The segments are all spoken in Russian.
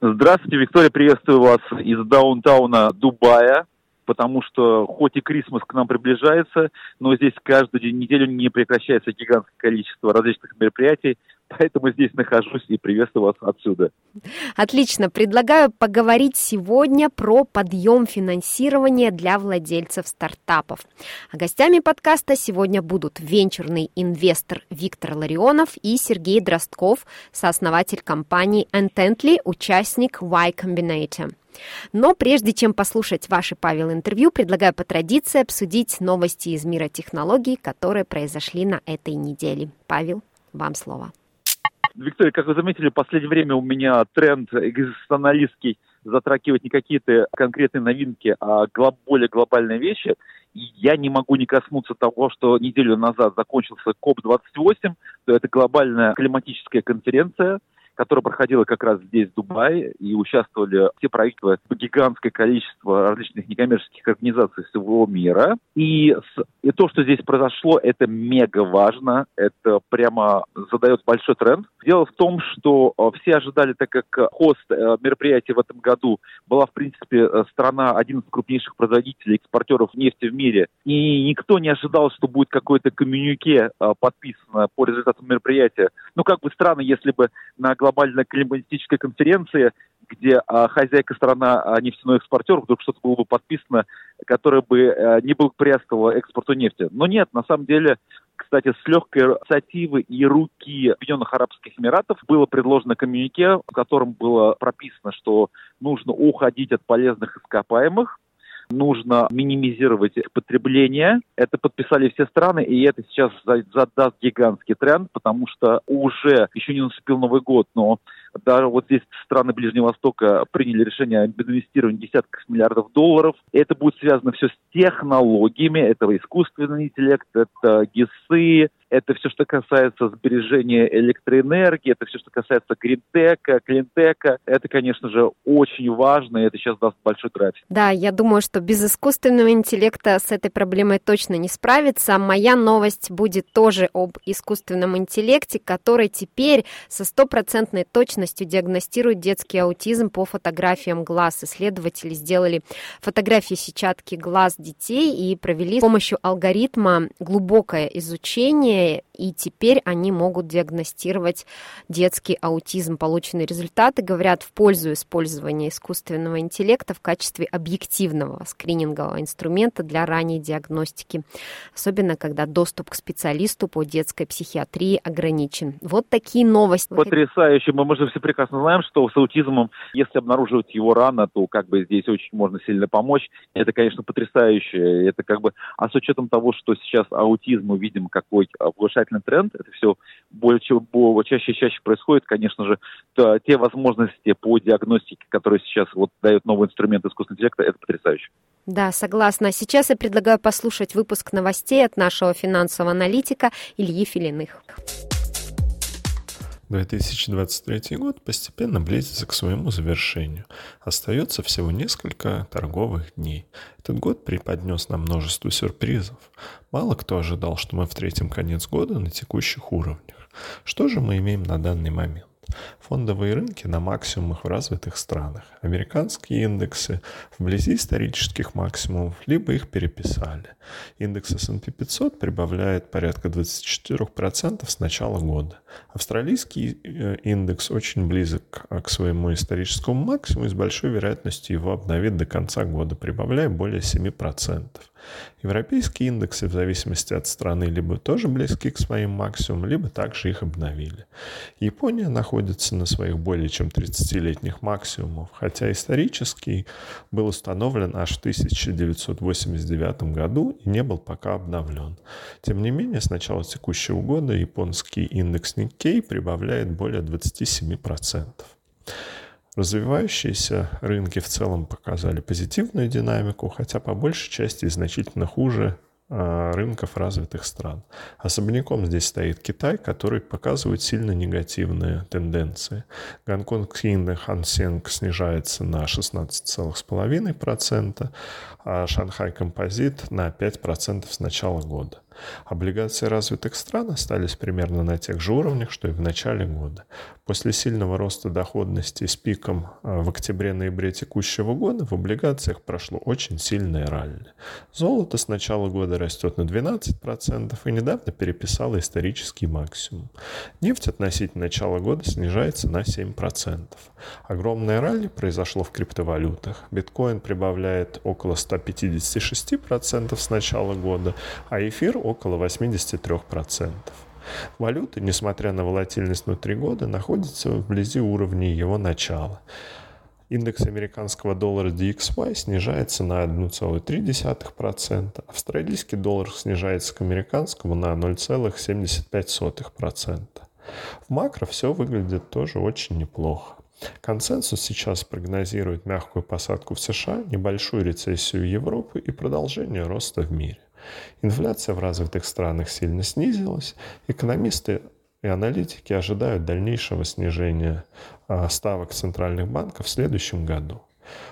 Здравствуйте, Виктория, приветствую вас из даунтауна Дубая, потому что хоть и Крисмас к нам приближается, но здесь каждую неделю не прекращается гигантское количество различных мероприятий, поэтому здесь нахожусь и приветствую вас отсюда. Отлично. Предлагаю поговорить сегодня про подъем финансирования для владельцев стартапов. А гостями подкаста сегодня будут венчурный инвестор Виктор Ларионов и Сергей Дростков, сооснователь компании Intently, участник Y Combinator. Но прежде чем послушать ваши, Павел, интервью, предлагаю по традиции обсудить новости из мира технологий, которые произошли на этой неделе. Павел, вам слово. Виктория, как вы заметили, в последнее время у меня тренд экзистенциалистский затрагивать не какие-то конкретные новинки, а глоб, более глобальные вещи. И я не могу не коснуться того, что неделю назад закончился COP-28, то это глобальная климатическая конференция, которая проходила как раз здесь, в Дубае, и участвовали все правительства, гигантское количество различных некоммерческих организаций всего мира. И, и то, что здесь произошло, это мега важно, это прямо задает большой тренд. Дело в том, что э, все ожидали, так как хост э, мероприятия в этом году была, в принципе, э, страна, один из крупнейших производителей, экспортеров нефти в мире, и никто не ожидал, что будет какое-то коммюнике подписано по результатам мероприятия. Ну, как бы странно, если бы на глобальной климатической конференции, где а, хозяйка страна, а нефтяной экспортер, вдруг что-то было бы подписано, которое бы а, не благоприятствовало экспорту нефти. Но нет, на самом деле, кстати, с легкой инициативы и руки Объединенных Арабских Эмиратов было предложено коммюнике, в котором было прописано, что нужно уходить от полезных ископаемых, нужно минимизировать потребление. Это подписали все страны, и это сейчас задаст гигантский тренд, потому что уже еще не наступил Новый год, но даже вот здесь страны Ближнего Востока приняли решение об инвестировании десятков миллиардов долларов. Это будет связано все с технологиями, это искусственный интеллект, это ГИСы, это все, что касается сбережения электроэнергии, это все, что касается гринтека, клинтека. Это, конечно же, очень важно, и это сейчас даст большой трафик. Да, я думаю, что без искусственного интеллекта с этой проблемой точно не справиться. Моя новость будет тоже об искусственном интеллекте, который теперь со стопроцентной точностью диагностирует детский аутизм по фотографиям глаз. Исследователи сделали фотографии сетчатки глаз детей и провели с помощью алгоритма глубокое изучение и теперь они могут диагностировать детский аутизм. Полученные результаты говорят в пользу использования искусственного интеллекта в качестве объективного скринингового инструмента для ранней диагностики, особенно когда доступ к специалисту по детской психиатрии ограничен. Вот такие новости. Потрясающе. Мы, мы же все прекрасно знаем, что с аутизмом, если обнаруживать его рано, то как бы здесь очень можно сильно помочь. Это, конечно, потрясающе. Это как бы, а с учетом того, что сейчас аутизм мы видим какой повышательный тренд, это все больше, чаще и чаще происходит, конечно же, то, те возможности по диагностике, которые сейчас вот дают новый инструмент искусственного интеллекта, это потрясающе. Да, согласна. Сейчас я предлагаю послушать выпуск новостей от нашего финансового аналитика Ильи Филиных. 2023 год постепенно близится к своему завершению. Остается всего несколько торговых дней. Этот год преподнес нам множество сюрпризов. Мало кто ожидал, что мы встретим конец года на текущих уровнях. Что же мы имеем на данный момент? Фондовые рынки на максимумах в развитых странах. Американские индексы вблизи исторических максимумов, либо их переписали. Индекс S&P 500 прибавляет порядка 24% с начала года. Австралийский э, индекс очень близок к своему историческому максимуму и с большой вероятностью его обновит до конца года, прибавляя более 7%. Европейские индексы в зависимости от страны либо тоже близки к своим максимумам, либо также их обновили. Япония находится на своих более чем 30-летних максимумах, хотя исторический был установлен аж в 1989 году и не был пока обновлен. Тем не менее, с начала текущего года японский индекс Nikkei прибавляет более 27%. Развивающиеся рынки в целом показали позитивную динамику, хотя по большей части значительно хуже а, рынков развитых стран. Особняком здесь стоит Китай, который показывает сильно негативные тенденции. Гонконгский индекс Хансенг снижается на 16,5%, а Шанхай Композит на 5% с начала года. Облигации развитых стран остались примерно на тех же уровнях, что и в начале года. После сильного роста доходности с пиком э, в октябре-ноябре текущего года в облигациях прошло очень сильное ралли. Золото с начала года растет на 12% и недавно переписало исторический максимум. Нефть относительно начала года снижается на 7%. Огромное ралли произошло в криптовалютах. Биткоин прибавляет около 156% с начала года, а эфир около 83%. Валюта, несмотря на волатильность внутри года, находится вблизи уровней его начала. Индекс американского доллара DXY снижается на 1,3%, австралийский доллар снижается к американскому на 0,75%. В макро все выглядит тоже очень неплохо. Консенсус сейчас прогнозирует мягкую посадку в США, небольшую рецессию Европы и продолжение роста в мире. Инфляция в развитых странах сильно снизилась. Экономисты и аналитики ожидают дальнейшего снижения а, ставок центральных банков в следующем году.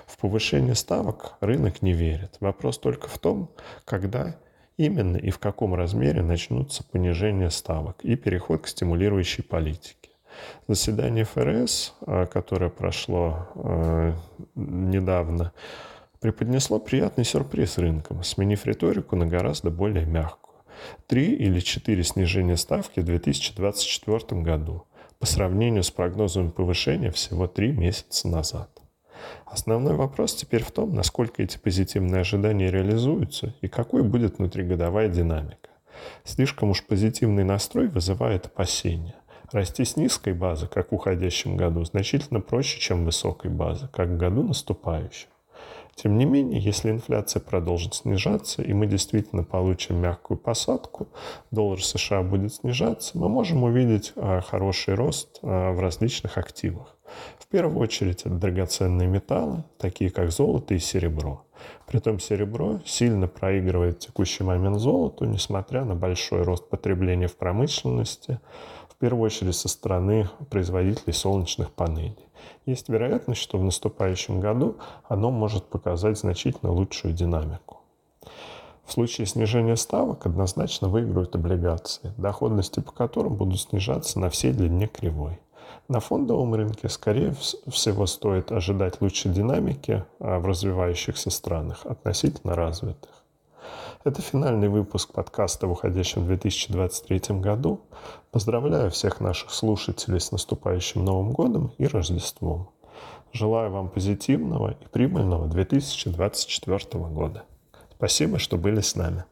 В повышение ставок рынок не верит. Вопрос только в том, когда именно и в каком размере начнутся понижение ставок и переход к стимулирующей политике. Заседание ФРС, а, которое прошло а, недавно, преподнесло приятный сюрприз рынкам, сменив риторику на гораздо более мягкую. Три или четыре снижения ставки в 2024 году по сравнению с прогнозом повышения всего три месяца назад. Основной вопрос теперь в том, насколько эти позитивные ожидания реализуются и какой будет внутригодовая динамика. Слишком уж позитивный настрой вызывает опасения. Расти с низкой базы, как в уходящем году, значительно проще, чем высокой базы, как в году наступающем. Тем не менее, если инфляция продолжит снижаться, и мы действительно получим мягкую посадку, доллар США будет снижаться, мы можем увидеть а, хороший рост а, в различных активах. В первую очередь это драгоценные металлы, такие как золото и серебро. Притом серебро сильно проигрывает в текущий момент золоту, несмотря на большой рост потребления в промышленности, в первую очередь со стороны производителей солнечных панелей есть вероятность, что в наступающем году оно может показать значительно лучшую динамику. В случае снижения ставок однозначно выиграют облигации, доходности по которым будут снижаться на всей длине кривой. На фондовом рынке, скорее всего, стоит ожидать лучшей динамики а в развивающихся странах относительно развитых. Это финальный выпуск подкаста в уходящем 2023 году. Поздравляю всех наших слушателей с наступающим Новым годом и Рождеством. Желаю вам позитивного и прибыльного 2024 года. Спасибо, что были с нами.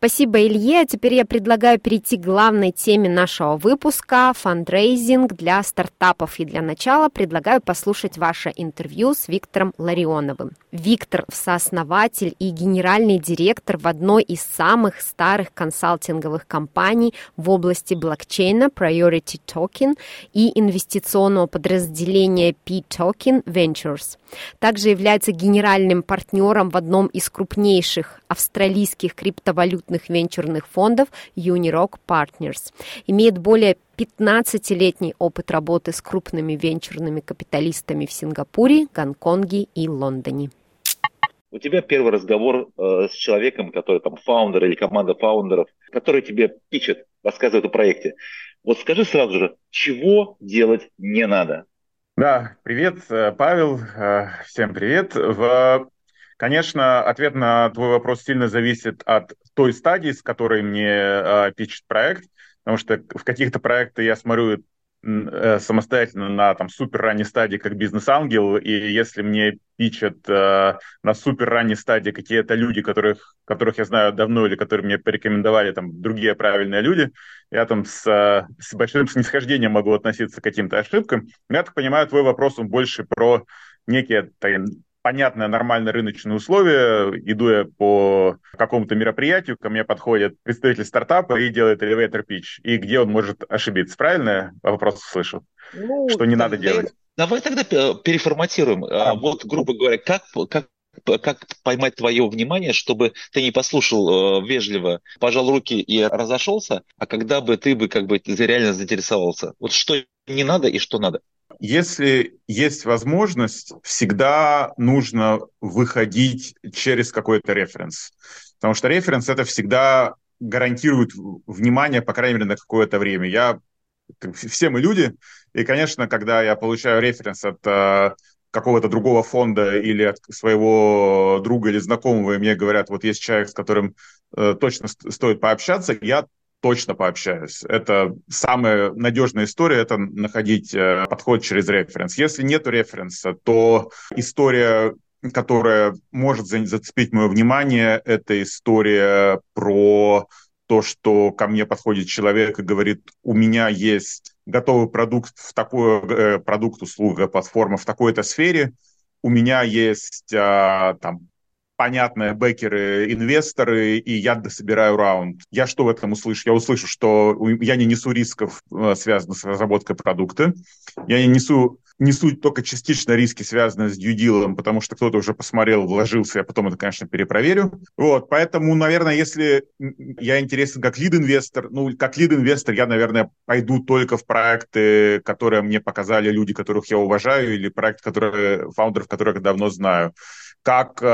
Спасибо, Илье. Теперь я предлагаю перейти к главной теме нашего выпуска – фандрейзинг для стартапов. И для начала предлагаю послушать ваше интервью с Виктором Ларионовым. Виктор – сооснователь и генеральный директор в одной из самых старых консалтинговых компаний в области блокчейна Priority Token и инвестиционного подразделения P-Token Ventures. Также является генеральным партнером в одном из крупнейших австралийских криптовалютных венчурных фондов Unirock Partners. Имеет более 15-летний опыт работы с крупными венчурными капиталистами в Сингапуре, Гонконге и Лондоне. У тебя первый разговор э, с человеком, который там фаундер или команда фаундеров, который тебе пичет, рассказывает о проекте. Вот скажи сразу же, чего делать не надо? Да, привет, э, Павел, э, всем привет. В Конечно, ответ на твой вопрос сильно зависит от той стадии, с которой мне э, пишет проект, потому что в каких-то проектах я смотрю самостоятельно на там супер ранней стадии как бизнес-ангел, и если мне пичат э, на супер ранней стадии какие-то люди, которых, которых я знаю давно или которые мне порекомендовали там другие правильные люди, я там с, э, с большим снисхождением могу относиться к каким-то ошибкам. Я так понимаю, твой вопрос он больше про некие понятное, нормальное рыночные условия. Иду я по какому-то мероприятию, ко мне подходит представитель стартапа и делает elevator pitch. И где он может ошибиться? Правильно я вопрос слышал? Ну, что не надо делать? Давай тогда переформатируем. А, вот, грубо говоря, как, как как поймать твое внимание, чтобы ты не послушал э, вежливо, пожал руки и разошелся, а когда бы ты бы как бы реально заинтересовался. Вот что не надо и что надо. Если есть возможность, всегда нужно выходить через какой-то референс. Потому что референс это всегда гарантирует внимание, по крайней мере, на какое-то время. Я, все мы люди, и, конечно, когда я получаю референс от э, какого-то другого фонда или от своего друга или знакомого, и мне говорят, вот есть человек, с которым э, точно стоит пообщаться, я точно пообщаюсь. Это самая надежная история, это находить э, подход через референс. Если нет референса, то история которая может зацепить мое внимание, это история про то, что ко мне подходит человек и говорит, у меня есть готовый продукт в такой э, продукт, услуга, платформа в такой-то сфере, у меня есть а, там понятные бэкеры, инвесторы, и я собираю раунд. Я что в этом услышу? Я услышу, что я не несу рисков, э, связанных с разработкой продукта. Я не несу несу только частично риски, связанные с дьюдилом, потому что кто-то уже посмотрел, вложился, я потом это, конечно, перепроверю. Вот, поэтому, наверное, если я интересен как лид-инвестор, ну, как лид-инвестор я, наверное, пойду только в проекты, которые мне показали люди, которых я уважаю, или проекты, которые, фаундеров, которых я давно знаю. Как э,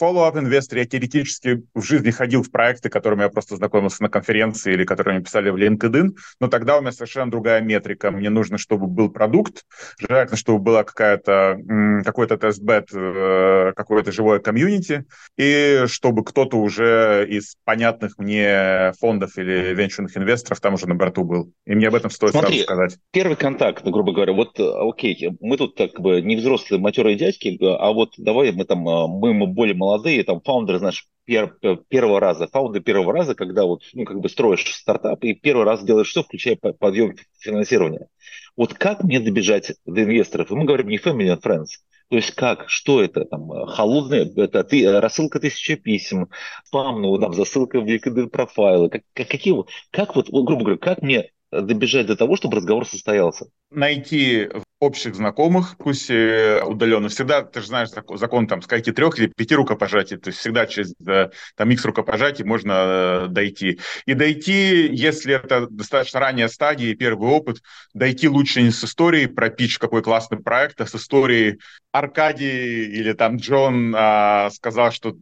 follow-up инвестор я теоретически в жизни ходил в проекты, которыми я просто знакомился на конференции или которые мне писали в LinkedIn, но тогда у меня совершенно другая метрика. Мне нужно, чтобы был продукт, желательно, чтобы была какая-то, какой-то тест-бет, э, какое-то живое комьюнити, и чтобы кто-то уже из понятных мне фондов или венчурных инвесторов там уже на борту был. И мне об этом стоит Смотри, сразу сказать. Первый контакт, грубо говоря, вот окей, мы тут как бы не взрослые матерые дядьки, а вот давай мы там там а, мы, мы более молодые, там фаундеры, знаешь, пер, первого раза, фаунды первого раза, когда вот, ну, как бы строишь стартап и первый раз делаешь все, включая подъем финансирования. Вот как мне добежать до инвесторов? И мы говорим не family and friends. То есть как, что это, там, холодная, это ты, рассылка тысячи писем, спам, ну, там, засылка в LinkedIn профайлы, как, как, какие, как вот, грубо говоря, как мне добежать до того, чтобы разговор состоялся? Найти общих знакомых, пусть удаленно. Всегда, ты же знаешь закон там, скольки трех или пяти рукопожатий, то есть всегда через э, там X рукопожатий можно э, дойти. И дойти, если это достаточно ранняя стадия, первый опыт, дойти лучше не с историей про пич, какой классный проект, а с историей Аркадий или там Джон а, сказал, что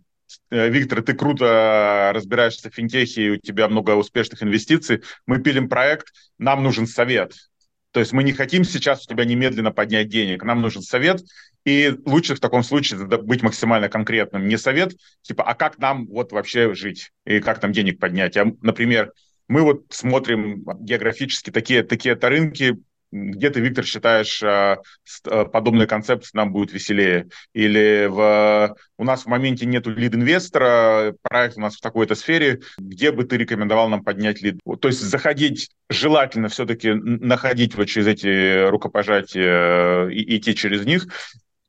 Э, Виктор, ты круто разбираешься в финтехе, у тебя много успешных инвестиций. Мы пилим проект, нам нужен совет. То есть мы не хотим сейчас у тебя немедленно поднять денег, нам нужен совет, и лучше в таком случае быть максимально конкретным. Не совет, типа, а как нам вот вообще жить, и как нам денег поднять. А, например, мы вот смотрим географически такие, такие-то рынки, где ты, Виктор, считаешь, э, э, подобная концепция нам будет веселее? Или в, у нас в моменте нету лид-инвестора, проект у нас в такой-то сфере, где бы ты рекомендовал нам поднять лид? То есть заходить, желательно все-таки находить вот через эти рукопожатия и идти через них,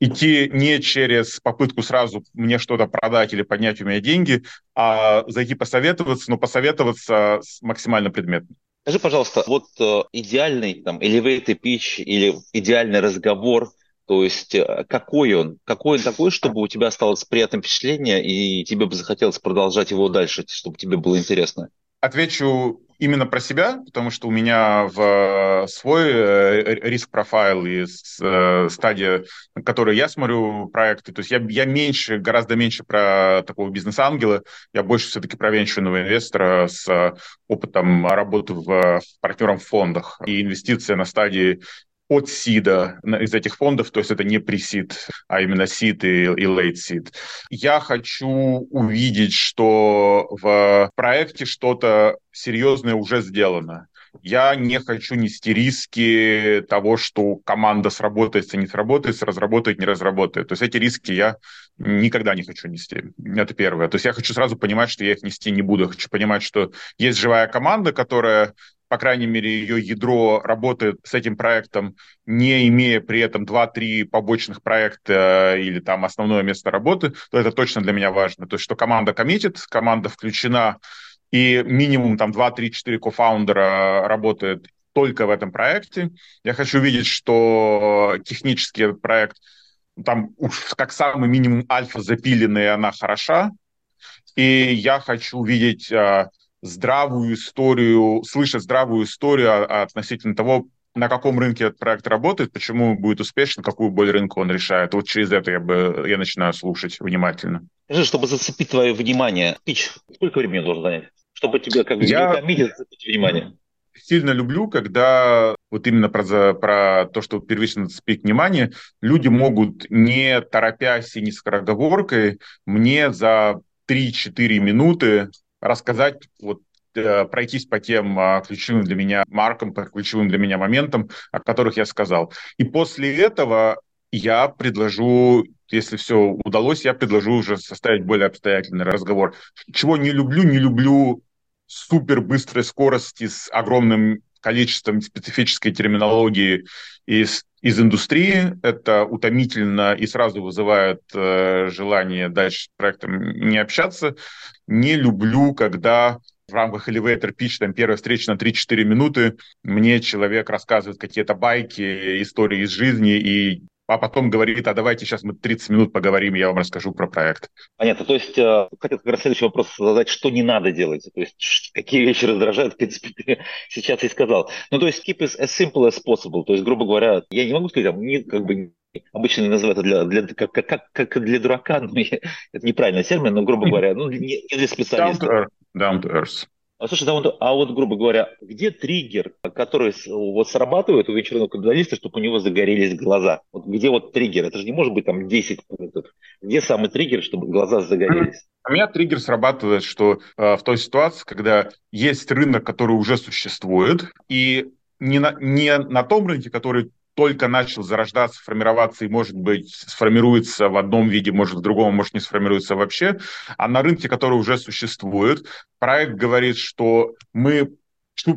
идти не через попытку сразу мне что-то продать или поднять у меня деньги, а зайти посоветоваться, но посоветоваться максимально предметно. Скажи, пожалуйста, вот э, идеальный там elevator pitch или идеальный разговор, то есть э, какой он? Какой он такой, чтобы у тебя осталось приятное впечатление и тебе бы захотелось продолжать его дальше, чтобы тебе было интересно? Отвечу именно про себя, потому что у меня в свой э, риск-профайл и э, стадия, на которой я смотрю проекты, то есть я, я меньше, гораздо меньше про такого бизнес-ангела, я больше все-таки про венчурного инвестора с опытом работы в партнером в фондах. И инвестиция на стадии от сида из этих фондов, то есть это не пресид, а именно сид и, и late seed. Я хочу увидеть, что в проекте что-то серьезное уже сделано. я не хочу нести риски того, что команда сработается, не сработается, разработает, не разработает. То есть эти риски я никогда не хочу нести. Это первое. То есть я хочу сразу понимать, что я их нести не буду. Я хочу понимать, что есть живая команда, которая по крайней мере, ее ядро работает с этим проектом, не имея при этом 2-3 побочных проекта или там основное место работы, то это точно для меня важно. То есть, что команда коммитит, команда включена и минимум там 2-3-4 кофаундера работает только в этом проекте. Я хочу видеть, что технический этот проект там уж как самый минимум альфа запиленный, она хороша. И я хочу видеть э, здравую историю, слышать здравую историю относительно того, на каком рынке этот проект работает, почему будет успешен, какую боль рынка он решает. Вот через это я бы я начинаю слушать внимательно. Скажи, чтобы зацепить твое внимание, пич, сколько времени должен занять? Чтобы тебе как бы я... зацепить внимание сильно люблю, когда вот именно про, про то, что первично зацепить внимание, люди могут не торопясь и не скороговоркой мне за 3-4 минуты рассказать вот Э, пройтись по тем а, ключевым для меня маркам, по ключевым для меня моментам, о которых я сказал. И после этого я предложу, если все удалось, я предложу уже составить более обстоятельный разговор. Чего не люблю, не люблю супер быстрой скорости с огромным количеством специфической терминологии из, из индустрии. Это утомительно и сразу вызывает э, желание дальше с проектом не общаться. Не люблю, когда в рамках elevator pitch, там первая встреча на 3-4 минуты, мне человек рассказывает какие-то байки, истории из жизни, и а потом говорит, а давайте сейчас мы 30 минут поговорим, я вам расскажу про проект. Понятно. То есть, э, хотел как раз следующий вопрос задать, что не надо делать. То есть, какие вещи раздражают, в принципе, ты сейчас и сказал. Ну, то есть, keep it as simple as possible. То есть, грубо говоря, я не могу сказать, там, не, как бы, обычно называют это для, для, как, как, как для дурака, но я, это неправильный термин, но, грубо говоря, ну, не, не для специалистов. Down to earth. Down to earth. А, слушай, а вот, а вот, грубо говоря, где триггер, который вот срабатывает у вечерного капиталиста, чтобы у него загорелись глаза? Вот где вот триггер? Это же не может быть там 10 пунктов. Где самый триггер, чтобы глаза загорелись? У меня триггер срабатывает, что э, в той ситуации, когда есть рынок, который уже существует, и не на, не на том рынке, который только начал зарождаться, формироваться и, может быть, сформируется в одном виде, может, в другом, может, не сформируется вообще, а на рынке, который уже существует, проект говорит, что мы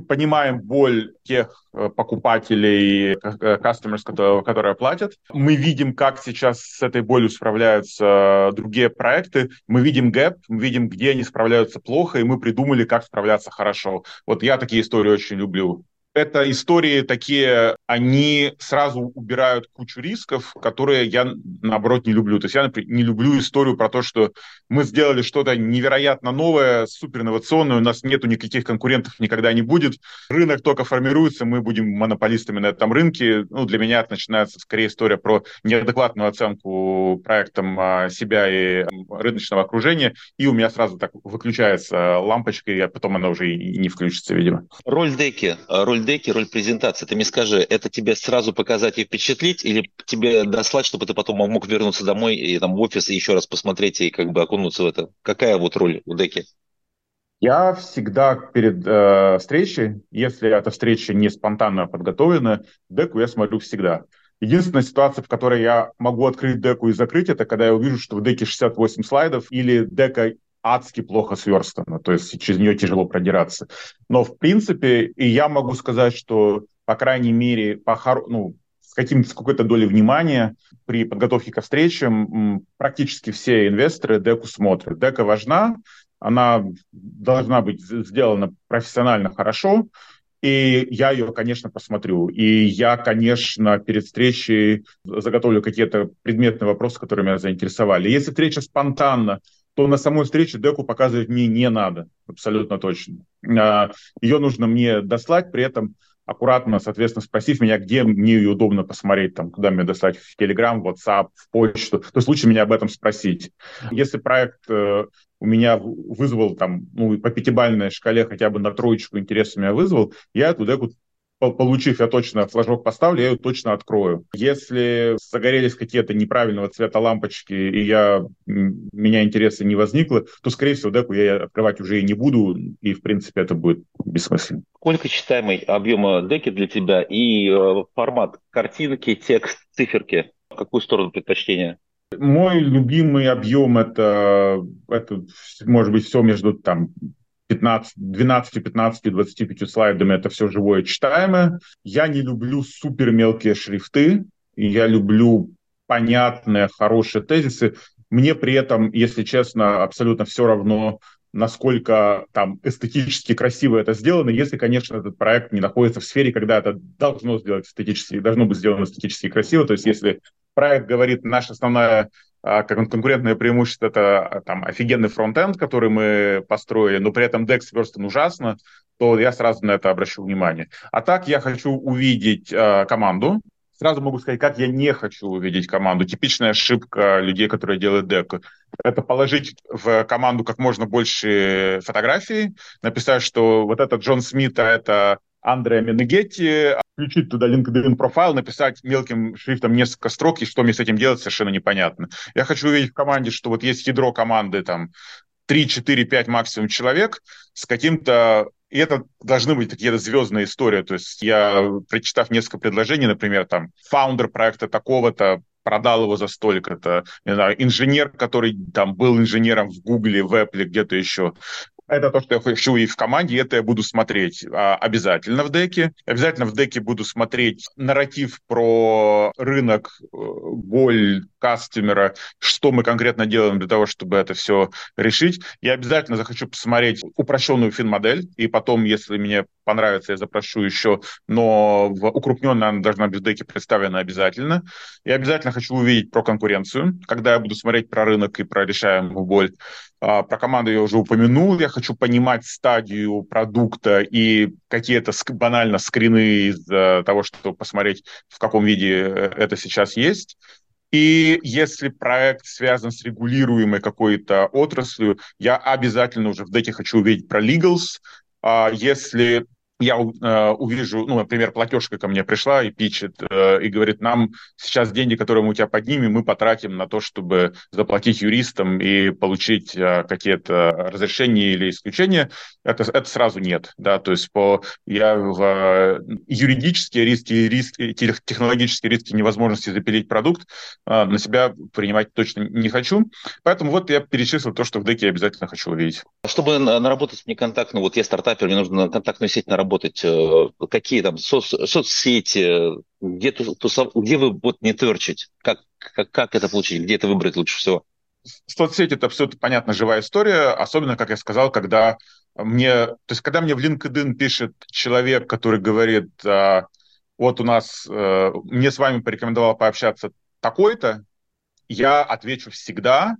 понимаем боль тех э, покупателей, э, customers, которые, которые платят. Мы видим, как сейчас с этой болью справляются другие проекты. Мы видим гэп, мы видим, где они справляются плохо, и мы придумали, как справляться хорошо. Вот я такие истории очень люблю это истории такие, они сразу убирают кучу рисков, которые я, наоборот, не люблю. То есть я, например, не люблю историю про то, что мы сделали что-то невероятно новое, супер инновационное, у нас нету никаких конкурентов, никогда не будет. Рынок только формируется, мы будем монополистами на этом рынке. Ну, для меня это начинается скорее история про неадекватную оценку проектом а, себя и рыночного окружения, и у меня сразу так выключается лампочка, и потом она уже и не включится, видимо. Роль деки, роль деки, роль презентации. Ты мне скажи, это тебе сразу показать и впечатлить, или тебе дослать, чтобы ты потом мог вернуться домой и там в офис и еще раз посмотреть и как бы окунуться в это? Какая вот роль у деки? Я всегда перед э, встречей, если эта встреча не спонтанно подготовлена, деку я смотрю всегда. Единственная ситуация, в которой я могу открыть деку и закрыть, это когда я увижу, что в деке 68 слайдов или дека адски плохо сверстана, то есть через нее тяжело продираться. Но в принципе, и я могу сказать, что, по крайней мере, по, ну, с, каким с какой-то долей внимания при подготовке ко встречам практически все инвесторы деку смотрят. Дека важна, она должна быть сделана профессионально хорошо, и я ее, конечно, посмотрю. И я, конечно, перед встречей заготовлю какие-то предметные вопросы, которые меня заинтересовали. Если встреча спонтанна, то на самой встрече деку показывать мне не надо, абсолютно точно. А, ее нужно мне дослать, при этом аккуратно, соответственно, спросив меня, где мне удобно посмотреть, там, куда мне дослать, в Telegram, WhatsApp, в почту, то есть лучше меня об этом спросить. Если проект э, у меня вызвал там, ну, по пятибалльной шкале хотя бы на троечку интереса меня вызвал, я эту деку получив, я точно флажок поставлю, я ее точно открою. Если загорелись какие-то неправильного цвета лампочки, и я, меня интереса не возникло, то, скорее всего, деку я открывать уже и не буду, и, в принципе, это будет бессмысленно. Сколько читаемый объем деки для тебя и э, формат картинки, текст, циферки? Какую сторону предпочтения? Мой любимый объем это, это может быть все между там 15, 12, 15, 25 слайдами это все живое читаемое. Я не люблю супер мелкие шрифты, я люблю понятные, хорошие тезисы. Мне при этом, если честно, абсолютно все равно, насколько там эстетически красиво это сделано, если, конечно, этот проект не находится в сфере, когда это должно сделать эстетически, должно быть сделано эстетически красиво. То есть если проект говорит, наша основная конкурентное преимущество это а, там офигенный фронтенд, который мы построили, но при этом DEX сверстан ужасно, то я сразу на это обращу внимание. А так я хочу увидеть э, команду. Сразу могу сказать, как я не хочу увидеть команду. Типичная ошибка людей, которые делают дек. Это положить в команду как можно больше фотографий, написать, что вот этот Джон Смит, а это Андреа Менегетти, включить туда LinkedIn профайл, написать мелким шрифтом несколько строк, и что мне с этим делать, совершенно непонятно. Я хочу увидеть в команде, что вот есть ядро команды, там, 3, 4, 5 максимум человек с каким-то и это должны быть какие-то звездные истории. То есть я, прочитав несколько предложений, например, там, фаундер проекта такого-то продал его за столько-то, не знаю, инженер, который там был инженером в Гугле, в Apple, где-то еще, это то, что я хочу и в команде, и это я буду смотреть а, обязательно в деке. Обязательно в деке буду смотреть нарратив про рынок, э, боль кастомера, что мы конкретно делаем для того, чтобы это все решить. Я обязательно захочу посмотреть упрощенную фин-модель, и потом, если мне понравится, я запрошу еще, но в укрупненной она должна в деке представлена обязательно. Я обязательно хочу увидеть про конкуренцию, когда я буду смотреть про рынок и про решаемую боль. А, про команду я уже упомянул. Я хочу понимать стадию продукта и какие-то банально скрины из того, чтобы посмотреть, в каком виде э, это сейчас есть. И если проект связан с регулируемой какой-то отраслью, я обязательно уже в деке хочу увидеть про legals. А если я э, увижу, ну, например, платежка ко мне пришла и пичет, э, и говорит, нам сейчас деньги, которые мы у тебя поднимем, мы потратим на то, чтобы заплатить юристам и получить э, какие-то разрешения или исключения, это, это сразу нет, да, то есть по, я в э, юридические риски, риски, технологические риски невозможности запилить продукт э, на себя принимать точно не хочу, поэтому вот я перечислил то, что в деке я обязательно хочу увидеть. Чтобы наработать неконтактную, вот я стартапер, мне нужно контактную сеть наработать, работать? Э, какие там соц, соцсети? Где, тусов, где вы вот не тверчить? Как, как, как это получить? Где это выбрать лучше всего? Соцсети – это абсолютно понятно живая история, особенно, как я сказал, когда мне, то есть, когда мне в LinkedIn пишет человек, который говорит, а, вот у нас, а, мне с вами порекомендовал пообщаться такой-то, я отвечу всегда,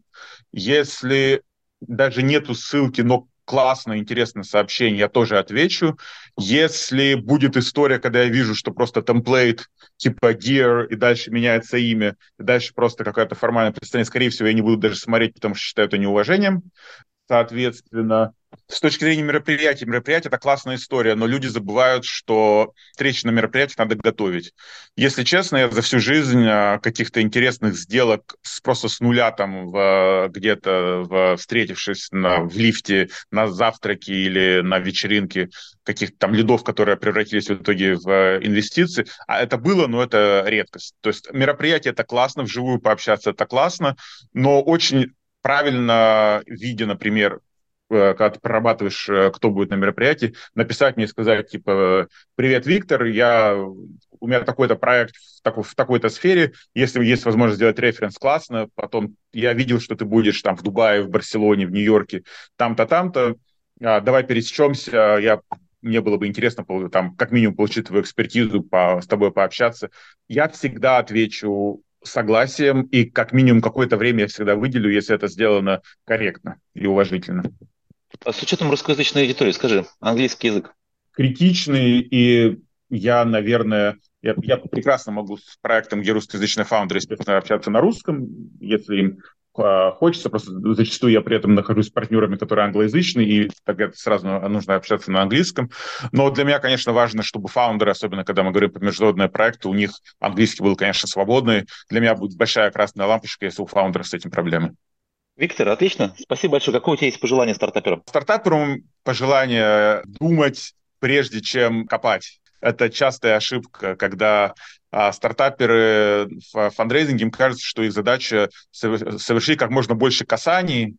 если даже нету ссылки, но классное, интересное сообщение, я тоже отвечу. Если будет история, когда я вижу, что просто темплейт типа Dear, и дальше меняется имя, и дальше просто какое-то формальное представление, скорее всего, я не буду даже смотреть, потому что считаю это неуважением. Соответственно, с точки зрения мероприятий, мероприятие – это классная история, но люди забывают, что встречи на мероприятии надо готовить. Если честно, я за всю жизнь а, каких-то интересных сделок с, просто с нуля там в, где-то в, встретившись на, в лифте на завтраке или на вечеринке каких-то там лидов, которые превратились в итоге в инвестиции, а это было, но это редкость. То есть мероприятие – это классно, вживую пообщаться – это классно, но очень правильно, видя, например, Э, когда ты прорабатываешь, э, кто будет на мероприятии, написать мне и сказать, типа, привет, Виктор, я, у меня такой-то проект в, такой, в такой-то сфере, если есть возможность сделать референс, классно, потом я видел, что ты будешь там в Дубае, в Барселоне, в Нью-Йорке, там-то, там-то, а, давай пересечемся, я мне было бы интересно там как минимум получить твою экспертизу, по, с тобой пообщаться. Я всегда отвечу согласием, и как минимум какое-то время я всегда выделю, если это сделано корректно и уважительно. А с учетом русскоязычной аудитории, скажи, английский язык? Критичный, и я, наверное, я, я прекрасно могу с проектом, где русскоязычные фаундеры, естественно, общаться на русском, если им э, хочется, просто зачастую я при этом нахожусь с партнерами, которые англоязычные, и тогда сразу нужно общаться на английском. Но для меня, конечно, важно, чтобы фаундеры, особенно когда мы говорим про международные проекты, у них английский был, конечно, свободный. Для меня будет большая красная лампочка, если у фаундеров с этим проблемы. Виктор, отлично. Спасибо большое. Какое у тебя есть пожелание стартаперам? Стартаперам пожелание думать, прежде чем копать. Это частая ошибка, когда а, стартаперы в фандрейзинге, им кажется, что их задача совершить как можно больше касаний,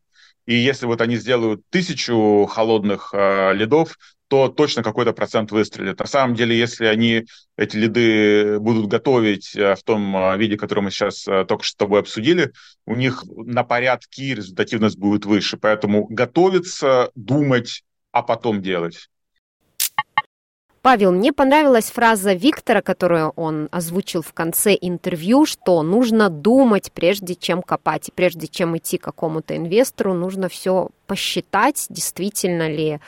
и если вот они сделают тысячу холодных э, лидов, то точно какой-то процент выстрелит. На самом деле, если они эти лиды будут готовить э, в том э, виде, который мы сейчас только что с тобой обсудили, у них на порядки результативность будет выше. Поэтому готовиться, думать, а потом делать. Павел, мне понравилась фраза Виктора, которую он озвучил в конце интервью, что нужно думать, прежде чем копать, и прежде чем идти к какому-то инвестору, нужно все посчитать, действительно ли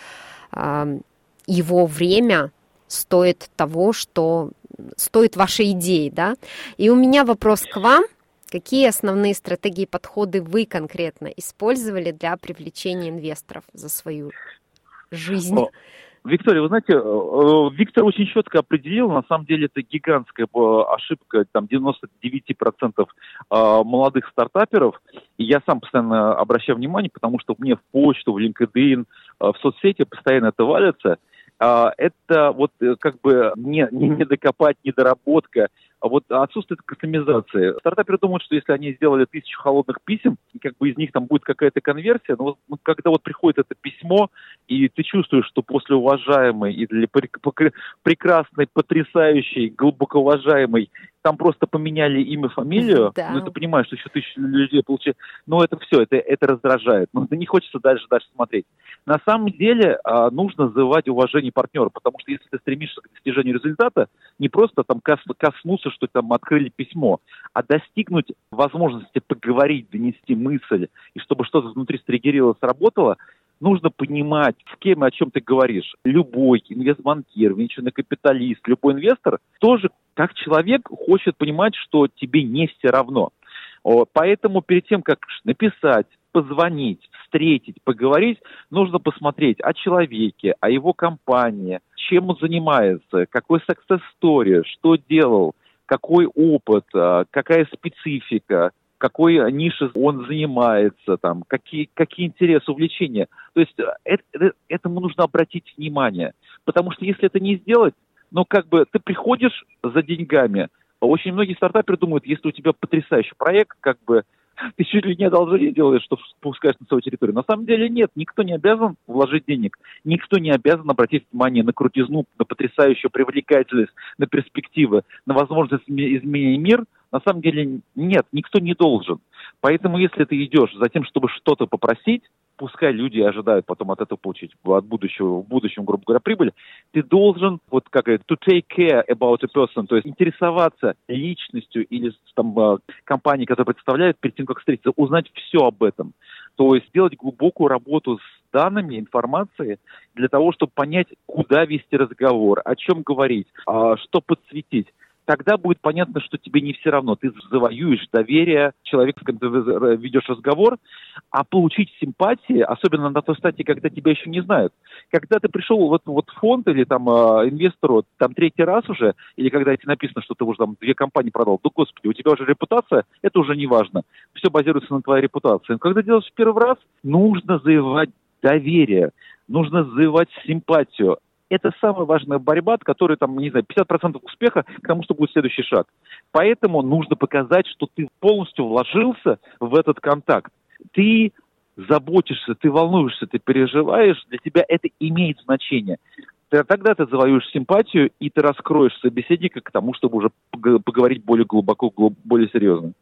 э, его время стоит того, что стоит вашей идеи, да. И у меня вопрос к вам. Какие основные стратегии и подходы вы конкретно использовали для привлечения инвесторов за свою жизнь? Виктория, вы знаете, э, э, Виктор очень четко определил, на самом деле это гигантская э, ошибка, там 99% молодых стартаперов, и я сам постоянно обращаю внимание, потому что мне в почту, в LinkedIn, в соцсети постоянно это валится, это вот как бы не, не докопать, недоработка, а вот отсутствие кастомизации. Стартаперы думают, что если они сделали тысячу холодных писем, и как бы из них там будет какая-то конверсия, но вот, когда вот приходит это письмо, и ты чувствуешь, что после уважаемой и для прекрасной, потрясающей, глубоко уважаемой там просто поменяли имя, фамилию, да. ну, ты понимаешь, что еще тысячи людей получили. Но это все, это, это раздражает. Ну, не хочется дальше, дальше смотреть. На самом деле а, нужно завоевать уважение партнера, потому что если ты стремишься к достижению результата, не просто там кос, коснуться, что там открыли письмо, а достигнуть возможности поговорить, донести мысль, и чтобы что-то внутри стригерило, сработало, нужно понимать, с кем и о чем ты говоришь. Любой инвестбанкир, венчурный капиталист, любой инвестор тоже как человек хочет понимать, что тебе не все равно. Поэтому перед тем, как написать, позвонить, встретить, поговорить, нужно посмотреть о человеке, о его компании, чем он занимается, какой success story, что делал, какой опыт, а, какая специфика, какой нише он занимается, там, какие, какие интересы, увлечения. То есть э, это, это, этому нужно обратить внимание. Потому что если это не сделать, ну, как бы ты приходишь за деньгами. Очень многие стартаперы думают, если у тебя потрясающий проект, как бы ты чуть ли не одолжение делаешь, что спускаешь на свою территорию. На самом деле нет, никто не обязан вложить денег, никто не обязан обратить внимание на крутизну, на потрясающую привлекательность, на перспективы, на возможность изменить мир – на самом деле нет, никто не должен. Поэтому если ты идешь за тем, чтобы что-то попросить, пускай люди ожидают потом от этого получить от будущего, в будущем, грубо говоря, прибыль, ты должен, вот как это, to take care about a person, то есть интересоваться личностью или там а, компанией, которая представляет, перед тем, как встретиться, узнать все об этом. То есть сделать глубокую работу с данными, информацией, для того, чтобы понять, куда вести разговор, о чем говорить, а, что подсветить тогда будет понятно, что тебе не все равно. Ты завоюешь доверие человека, с которым ты ведешь разговор, а получить симпатии, особенно на той стадии, когда тебя еще не знают. Когда ты пришел вот, вот в фонд или там э, инвестору там третий раз уже, или когда тебе написано, что ты уже там две компании продал, ну, господи, у тебя уже репутация, это уже не важно. Все базируется на твоей репутации. Но когда делаешь в первый раз, нужно завоевать доверие, нужно завоевать симпатию это самая важная борьба, от которой, там, не знаю, 50% успеха к тому, что будет следующий шаг. Поэтому нужно показать, что ты полностью вложился в этот контакт. Ты заботишься, ты волнуешься, ты переживаешь, для тебя это имеет значение. Тогда ты завоюешь симпатию, и ты раскроешь собеседника к тому, чтобы уже поговорить более глубоко, более серьезно.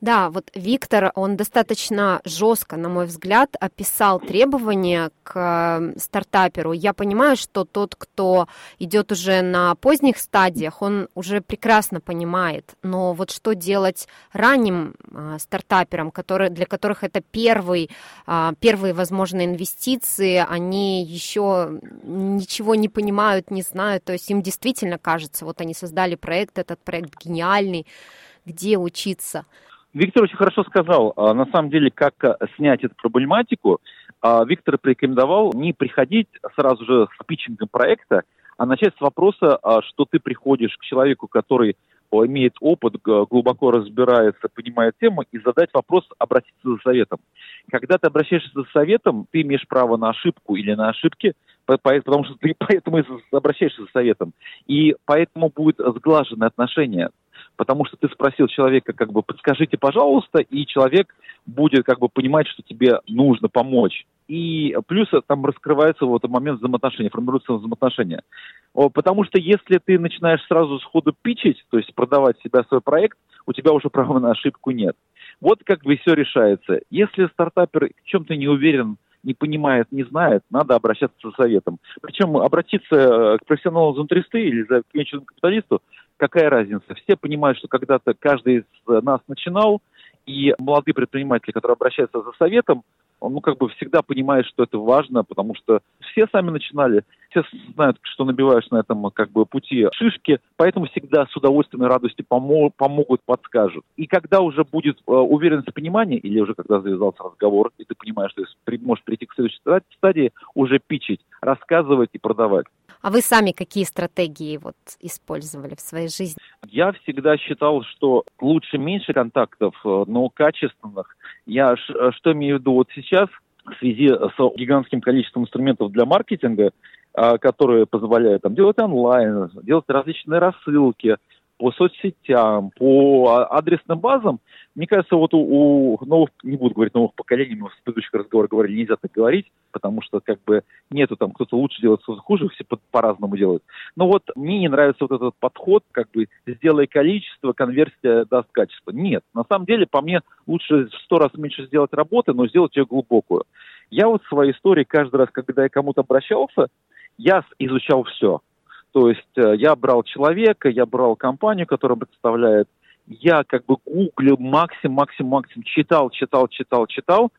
Да, вот Виктор, он достаточно жестко, на мой взгляд, описал требования к эм, стартаперу. Я понимаю, что тот, кто идет уже на поздних стадиях, он уже прекрасно понимает. Но вот что делать ранним э, стартаперам, которые, для которых это первый, э, первые возможные инвестиции, они еще ничего не понимают, не знают. То есть им действительно кажется, вот они создали проект, этот проект гениальный, где учиться. Виктор очень хорошо сказал. А, на самом деле, как а, снять эту проблематику, а, Виктор порекомендовал не приходить сразу же с питчингом проекта, а начать с вопроса, что ты приходишь к человеку, который имеет опыт, глубоко разбирается, понимает тему, и задать вопрос, обратиться за советом. Когда ты обращаешься за советом, ты имеешь право на ошибку или на ошибки, потому что ты поэтому и обращаешься за советом. И поэтому будет сглаженное отношение потому что ты спросил человека, как бы, подскажите, пожалуйста, и человек будет как бы понимать, что тебе нужно помочь. И плюс там раскрывается вот момент взаимоотношений, формируется взаимоотношения. Потому что если ты начинаешь сразу сходу пичить, то есть продавать себя свой проект, у тебя уже права на ошибку нет. Вот как бы все решается. Если стартапер в чем-то не уверен, не понимает, не знает, надо обращаться за советом. Причем обратиться э, к профессионалу интристы или к венчурному капиталисту, какая разница? Все понимают, что когда-то каждый из нас начинал, и молодые предприниматели, которые обращаются за советом, он, ну, как бы всегда понимает, что это важно, потому что все сами начинали, все знают, что набиваешь на этом как бы пути шишки, поэтому всегда с удовольствием и радостью помо- помогут, подскажут. И когда уже будет э, уверенность понимания, или уже когда завязался разговор, и ты понимаешь, что ты можешь прийти к следующей стадии, уже пичить, рассказывать и продавать. А вы сами какие стратегии вот использовали в своей жизни? Я всегда считал, что лучше меньше контактов, э, но качественных. Я э, что имею в виду вот сейчас в связи с гигантским количеством инструментов для маркетинга, которые позволяют там, делать онлайн, делать различные рассылки, по соцсетям, по адресным базам, мне кажется, вот у, у новых, не буду говорить новых поколений, мы в предыдущих разговорах говорили, нельзя так говорить, потому что как бы нету там, кто-то лучше делает, кто-то хуже, все по- по-разному делают. Но вот мне не нравится вот этот подход, как бы сделай количество, конверсия даст качество. Нет, на самом деле, по мне, лучше в сто раз меньше сделать работы, но сделать ее глубокую. Я вот в своей истории каждый раз, когда я кому-то обращался, я изучал все. То есть э, я брал человека, я брал компанию, которая представляет, я как бы гуглил максимум, максимум, максимум, читал, читал, читал, читал,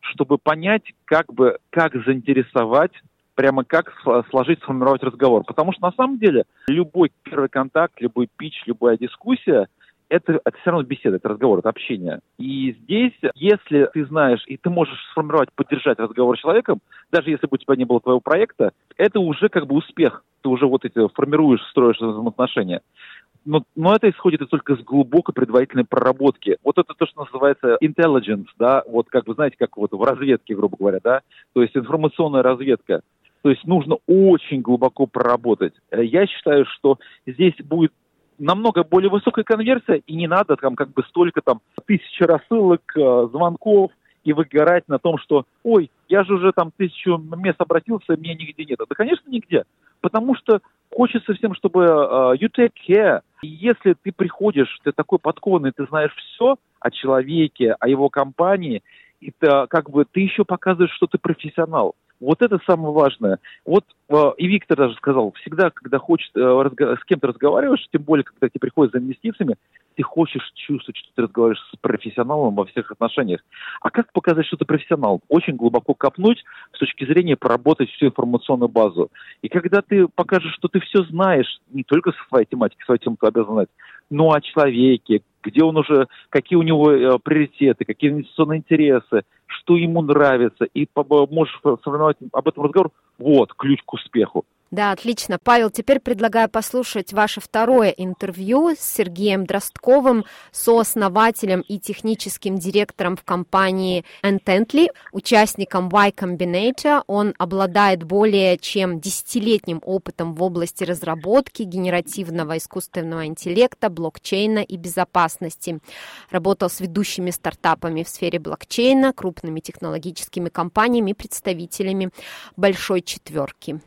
чтобы понять, как бы, как заинтересовать, прямо как сложить, сформировать разговор. Потому что на самом деле любой первый контакт, любой пич, любая дискуссия – это, это все равно беседа, это разговор, это общение. И здесь, если ты знаешь, и ты можешь сформировать, поддержать разговор с человеком, даже если бы у тебя не было твоего проекта, это уже как бы успех. Ты уже вот эти формируешь, строишь взаимоотношения. Но, но это исходит только с глубокой предварительной проработки. Вот это то, что называется intelligence, да, вот как вы знаете, как вот в разведке, грубо говоря, да, то есть информационная разведка. То есть нужно очень глубоко проработать. Я считаю, что здесь будет намного более высокая конверсия, и не надо там как бы столько там тысячи рассылок, э, звонков, и выгорать на том, что, ой, я же уже там тысячу мест обратился, меня нигде нет. Да, конечно, нигде. Потому что хочется всем, чтобы uh, you take care. Если ты приходишь, ты такой подкованный, ты знаешь все о человеке, о его компании, ты, как бы ты еще показываешь, что ты профессионал. Вот это самое важное. Вот э, и Виктор даже сказал, всегда, когда хочет э, разго- с кем-то разговариваешь, тем более, когда тебе приходят за инвестициями, ты хочешь чувствовать, что ты разговариваешь с профессионалом во всех отношениях. А как показать, что ты профессионал? Очень глубоко копнуть с точки зрения проработать всю информационную базу. И когда ты покажешь, что ты все знаешь, не только со своей тематики, свою тему ты обязан знать, но о человеке, где он уже, какие у него э, приоритеты, какие инвестиционные интересы, что ему нравится, и можешь сформировать об этом разговор, вот ключ к успеху. Да, отлично. Павел, теперь предлагаю послушать ваше второе интервью с Сергеем Дростковым, сооснователем и техническим директором в компании Intently, участником Y Combinator. Он обладает более чем десятилетним опытом в области разработки генеративного искусственного интеллекта, блокчейна и безопасности. Работал с ведущими стартапами в сфере блокчейна, крупными технологическими компаниями и представителями большой четверки.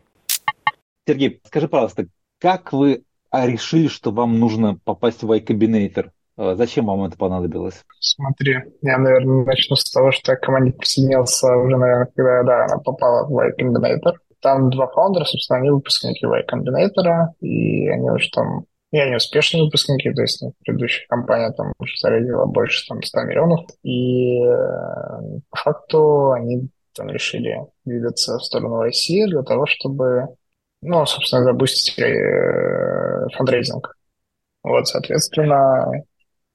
Сергей, скажи, пожалуйста, как вы а, решили, что вам нужно попасть в Y-Combinator? А, зачем вам это понадобилось? Смотри, я, наверное, начну с того, что я к команде присоединился уже, наверное, когда да, она попала в Y Combinator. Там два фаундера, собственно, они выпускники Y Combinator, и они уже там и они успешные выпускники, то есть ну, предыдущая компания там уже зарядила больше там 100 миллионов, и э, по факту они там решили двигаться в сторону IC для того, чтобы ну, собственно, запустить э, фандрейзинг. Вот, соответственно,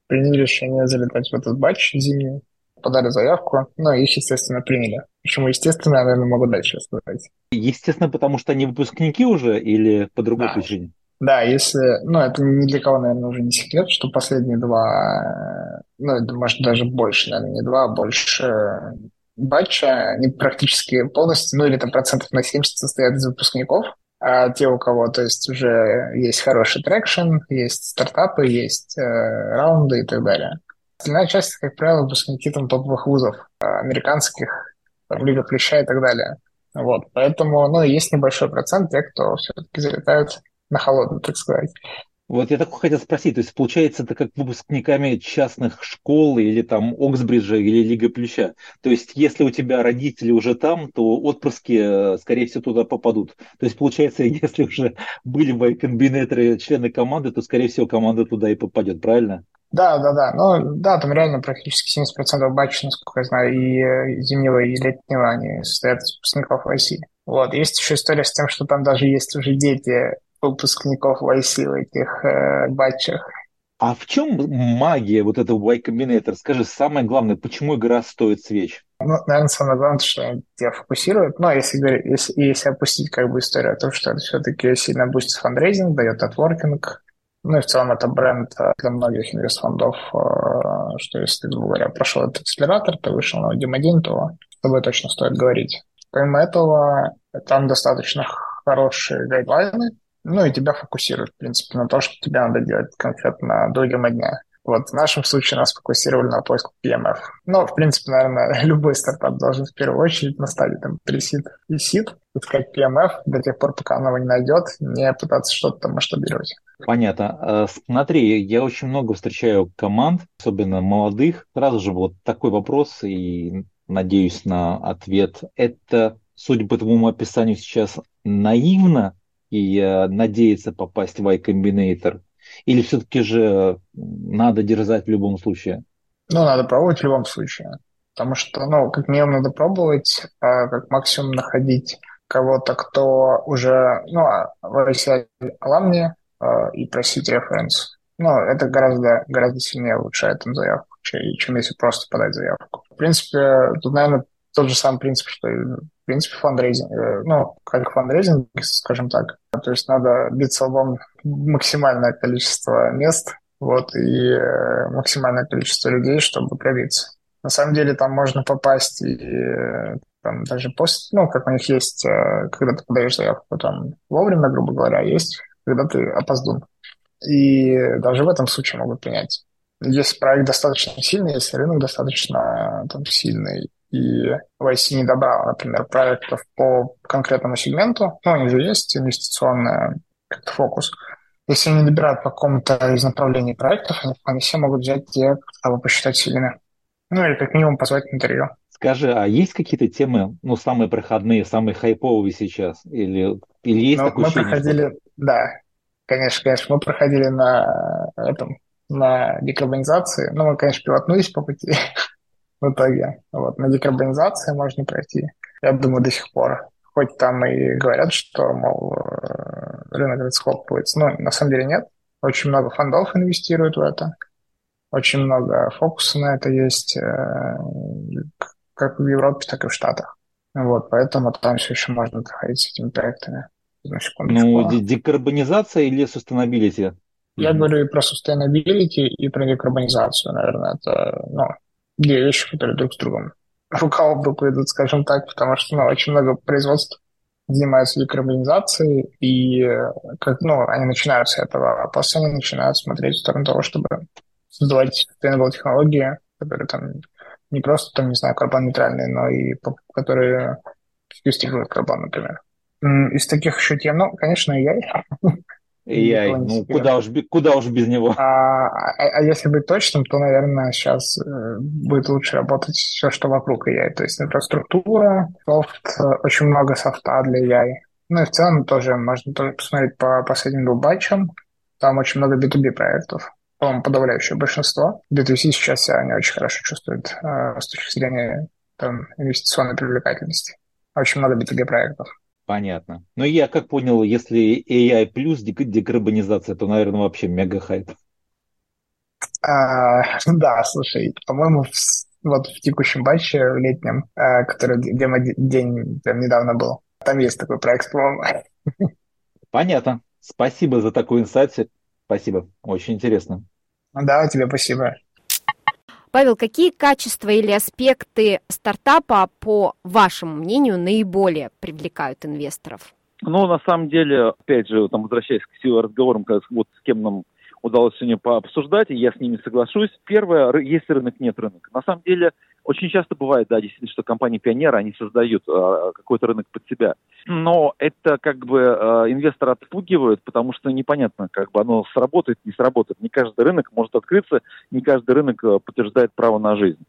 приняли решение залетать в этот батч зимний, подали заявку, ну, их, естественно, приняли. Почему естественно, я, наверное, могу дальше сказать. Естественно, потому что они выпускники уже или по другой да. причине? Да, если, ну, это ни для кого, наверное, уже не секрет, что последние два, ну, это, может, даже больше, наверное, не два, а больше batch а, они практически полностью, ну, или там процентов на 70 состоят из выпускников, а те, у кого, то есть, уже есть хороший traction, есть стартапы, есть э, раунды и так далее. Остальная часть, как правило, выпускники там топовых вузов, американских, там, Лига Плюща и так далее. Вот, поэтому, ну, есть небольшой процент тех, кто все-таки залетают на холодную, так сказать. Вот я так хотел спросить, то есть получается это как выпускниками частных школ или там Оксбриджа или Лига Плюща. То есть если у тебя родители уже там, то отпрыски, э, скорее всего, туда попадут. То есть получается, если уже были в комбинаторы члены команды, то, скорее всего, команда туда и попадет, правильно? Да, да, да. Ну, да, там реально практически 70% батча, насколько я знаю, и э, зимнего, и летнего, они состоят из выпускников России. Вот. Есть еще история с тем, что там даже есть уже дети выпускников YC в этих э, батчах. А в чем магия вот этого Y Combinator? Скажи, самое главное, почему игра стоит свеч? Ну, наверное, самое главное, что тебя фокусирует. Но если, если, если опустить как бы историю о том, что это все-таки сильно бустит фандрейзинг, дает нетворкинг, ну и в целом это бренд э, для многих инвестфондов, э, что если говоря, прошел этот акселератор, ты вышел на Demo Day, то с тобой точно стоит говорить. Помимо этого, там достаточно хорошие гайдлайны, ну и тебя фокусируют, в принципе, на то, что тебе надо делать конкретно до дня. Вот в нашем случае нас фокусировали на поиск PMF. Но, в принципе, наверное, любой стартап должен в первую очередь на стадии там пресид и сид искать PMF до тех пор, пока он его не найдет, не пытаться что-то там масштабировать. Понятно. Э, смотри, я очень много встречаю команд, особенно молодых. Сразу же вот такой вопрос и надеюсь на ответ. Это, судя по твоему описанию сейчас, наивно и э, надеяться попасть в Y Combinator? Или все-таки же надо дерзать в любом случае? Ну, надо пробовать в любом случае. Потому что, ну, как минимум надо пробовать, а как максимум находить кого-то, кто уже, ну, в alumni э, и просить референс. Ну, это гораздо, гораздо сильнее улучшает там заявку, чем если просто подать заявку. В принципе, тут, наверное, тот же самый принцип, что и в принципе фандрейзинг, э, ну, как фандрейзинг, скажем так. То есть надо биться лбом максимальное количество мест, вот, и э, максимальное количество людей, чтобы пробиться. На самом деле там можно попасть и э, там даже после, ну, как у них есть, когда ты подаешь заявку там вовремя, грубо говоря, есть, когда ты опоздун. И даже в этом случае могут принять. Если проект достаточно сильный, если рынок достаточно там, сильный, и YC не добрала, например, проектов по конкретному сегменту, ну, у них же есть инвестиционный как-то фокус. Если они добирают по какому-то из направлений проектов, они вполне все могут взять те, кого посчитать сильными. Ну, или как минимум позвать интервью. Скажи, а есть какие-то темы, ну, самые проходные, самые хайповые сейчас? Или, или есть ну, такое Мы проходили, что... да, конечно, конечно, мы проходили на этом, на декарбонизации. Ну, мы, конечно, пилотнулись по пути, в итоге. Вот, на декарбонизации можно пройти. Я думаю, до сих пор. Хоть там и говорят, что, мол, э, рынок схлопывается. Но на самом деле нет. Очень много фондов инвестируют в это. Очень много фокуса на это есть, э, как в Европе, так и в Штатах. Вот, поэтому там все еще можно заходить с этими проектами. Ну, декарбонизация или sustainability? Я mm-hmm. говорю и про sustainability, и про декарбонизацию, наверное. Это, ну, две вещи, которые друг с другом рука об руку идут, скажем так, потому что ну, очень много производств занимаются декарбонизацией, и как, ну, они начинают с этого, а после они начинают смотреть в сторону того, чтобы создавать sustainable технологии, которые там не просто, там, не знаю, карбон-нейтральные, но и которые секвестируют карбон, например. Из таких еще тем, ну, конечно, AI. AI, ну куда уж, куда уж без него. А, а, а если быть точным, то, наверное, сейчас э, будет лучше работать все, что вокруг AI. То есть инфраструктура, софт, э, очень много софта для AI. Ну и в целом тоже можно тоже посмотреть по последним двум батчам. Там очень много B2B проектов. По-моему, подавляющее большинство. B2C сейчас себя не очень хорошо чувствует э, с точки зрения там, инвестиционной привлекательности. Очень много B2B проектов. Понятно. Но я как понял, если AI плюс декарбонизация, то, наверное, вообще мега хайп. А, да, слушай, по-моему, в, вот в текущем батче, в летнем, а, который демо-день прям недавно был, там есть такой проект, по-моему. Понятно. Спасибо за такой инсайт. Спасибо. Очень интересно. Да, тебе спасибо. Павел, какие качества или аспекты стартапа, по вашему мнению, наиболее привлекают инвесторов? Ну, на самом деле, опять же, там, возвращаясь к разговорам, вот с кем нам удалось сегодня пообсуждать, и я с ними соглашусь. Первое, есть рынок, нет рынка. На самом деле, очень часто бывает, да, действительно, что компании-пионеры, они создают э, какой-то рынок под себя. Но это как бы э, инвестора отпугивает, потому что непонятно, как бы оно сработает, не сработает. Не каждый рынок может открыться, не каждый рынок э, подтверждает право на жизнь.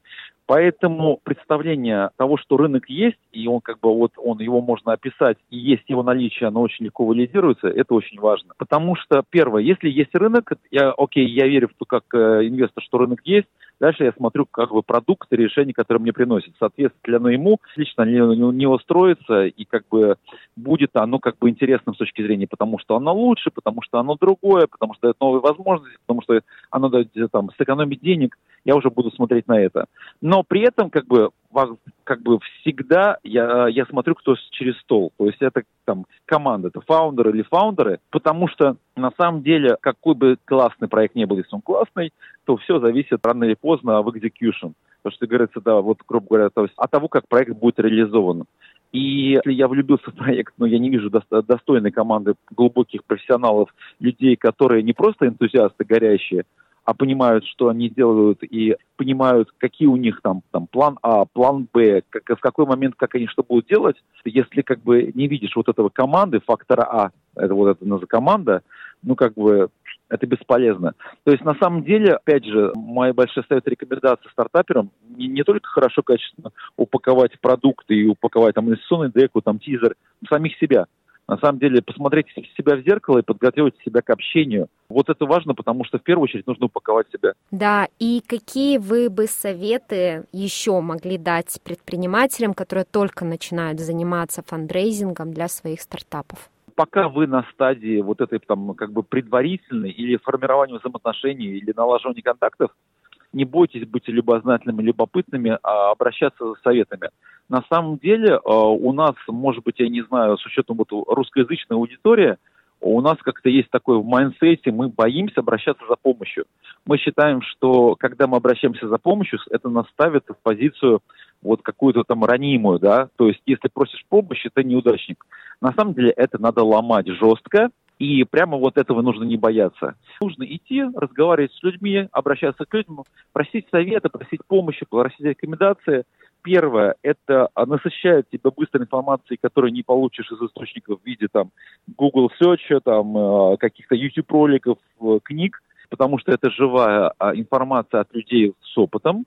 Поэтому представление того, что рынок есть, и он как бы вот он его можно описать, и есть его наличие, оно очень легко валидируется, это очень важно. Потому что, первое, если есть рынок, я, окей, я верю в то, как э, инвестор, что рынок есть, Дальше я смотрю как бы продукты, решения, которые мне приносят. Соответственно, ли оно ему лично не, не устроится, и как бы будет оно как бы интересным с точки зрения, потому что оно лучше, потому что оно другое, потому что дает новые возможности, потому что оно дает там сэкономить денег, я уже буду смотреть на это. Но при этом как бы как бы всегда я, я смотрю, кто через стол. То есть это там команда, это фаундеры или фаундеры, потому что на самом деле какой бы классный проект не был, если он классный, то все зависит рано или поздно в execution. Потому что говорится, да, вот, грубо говоря, то есть от того, как проект будет реализован. И если я влюбился в проект, но я не вижу достойной команды глубоких профессионалов, людей, которые не просто энтузиасты горящие, а понимают, что они делают, и понимают, какие у них там, там план А, план Б, как, в какой момент, как они что будут делать. Если как бы не видишь вот этого команды, фактора А, это вот это команда, ну как бы это бесполезно. То есть на самом деле, опять же, моя большая совет рекомендация стартаперам не, не только хорошо, качественно упаковать продукты и упаковать там инвестиционный деку, там тизер, самих себя – на самом деле посмотреть себя в зеркало и подготовить себя к общению. Вот это важно, потому что в первую очередь нужно упаковать себя. Да, и какие вы бы советы еще могли дать предпринимателям, которые только начинают заниматься фандрейзингом для своих стартапов? пока вы на стадии вот этой там как бы предварительной или формирования взаимоотношений или налаживания контактов, не бойтесь быть любознательными, любопытными, а обращаться за советами. На самом деле э, у нас, может быть, я не знаю, с учетом вот русскоязычной аудитории, у нас как-то есть такое в майндсете, мы боимся обращаться за помощью. Мы считаем, что когда мы обращаемся за помощью, это нас ставит в позицию вот какую-то там ранимую, да, то есть если просишь помощи, ты неудачник. На самом деле это надо ломать жестко, и прямо вот этого нужно не бояться. Нужно идти, разговаривать с людьми, обращаться к людям, просить совета, просить помощи, просить рекомендации. Первое – это насыщает тебя быстрой информацией, которую не получишь из источников в виде там Google Search, там э, каких-то YouTube роликов, э, книг, потому что это живая а, информация от людей с опытом.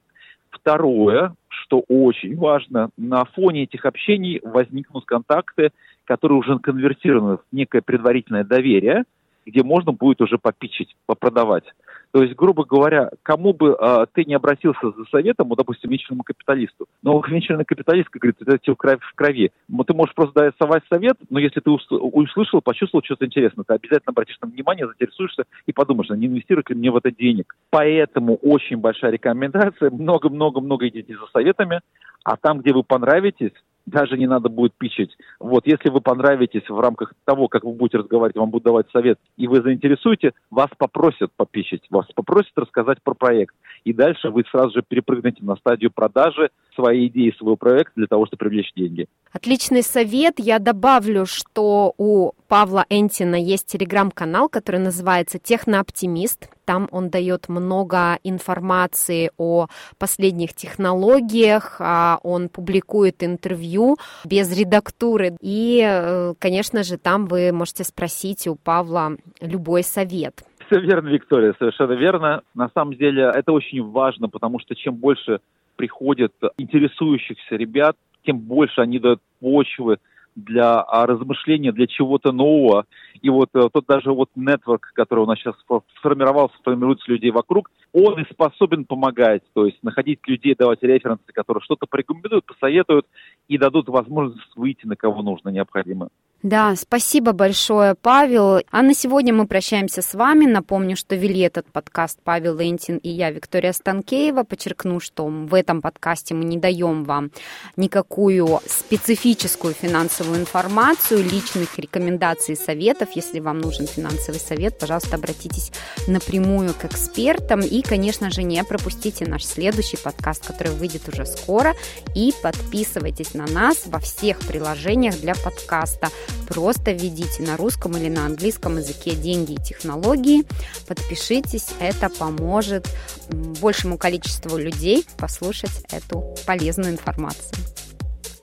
Второе, что очень важно, на фоне этих общений возникнут контакты, которые уже конвертированы в некое предварительное доверие, где можно будет уже попичить, попродавать. То есть, грубо говоря, кому бы э, ты не обратился за советом, ну, допустим, венчурному капиталисту, но венчурный капиталист, говорит, это все в крови. Ты можешь просто дать совать совет, но если ты услышал, почувствовал что-то интересное, ты обязательно обратишь на внимание, заинтересуешься и подумаешь, а не инвестирует ли мне в это денег. Поэтому очень большая рекомендация, много-много-много идите за советами, а там, где вы понравитесь, даже не надо будет пичить. Вот, если вы понравитесь в рамках того, как вы будете разговаривать, вам будут давать совет, и вы заинтересуете, вас попросят попичить, вас попросят рассказать про проект. И дальше вы сразу же перепрыгнете на стадию продажи своей идеи, своего проекта для того, чтобы привлечь деньги. Отличный совет. Я добавлю, что у Павла Энтина есть телеграм-канал, который называется «Технооптимист». Там он дает много информации о последних технологиях, а он публикует интервью без редактуры. И, э, конечно же, там вы можете спросить у Павла любой совет. Все верно, Виктория, совершенно верно. На самом деле это очень важно, потому что чем больше приходит интересующихся ребят, тем больше они дают почвы для а, размышления, для чего-то нового. И вот э, тот даже вот нетворк, который у нас сейчас сформировался, формируется людей вокруг, он и способен помогать, то есть находить людей, давать референсы, которые что-то порекомендуют, посоветуют и дадут возможность выйти на кого нужно, необходимо. Да, спасибо большое, Павел. А на сегодня мы прощаемся с вами. Напомню, что вели этот подкаст Павел Лентин и я, Виктория Станкеева. Подчеркну, что в этом подкасте мы не даем вам никакую специфическую финансовую информацию, личных рекомендаций и советов. Если вам нужен финансовый совет, пожалуйста, обратитесь напрямую к экспертам. И, конечно же, не пропустите наш следующий подкаст, который выйдет уже скоро. И подписывайтесь на нас во всех приложениях для подкаста. Просто введите на русском или на английском языке деньги и технологии. Подпишитесь, это поможет большему количеству людей послушать эту полезную информацию.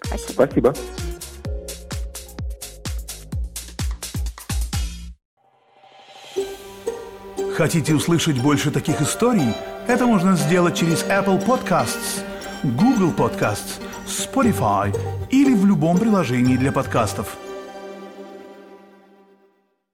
Спасибо. Спасибо. Хотите услышать больше таких историй? Это можно сделать через Apple Podcasts, Google Podcasts, Spotify или в любом приложении для подкастов.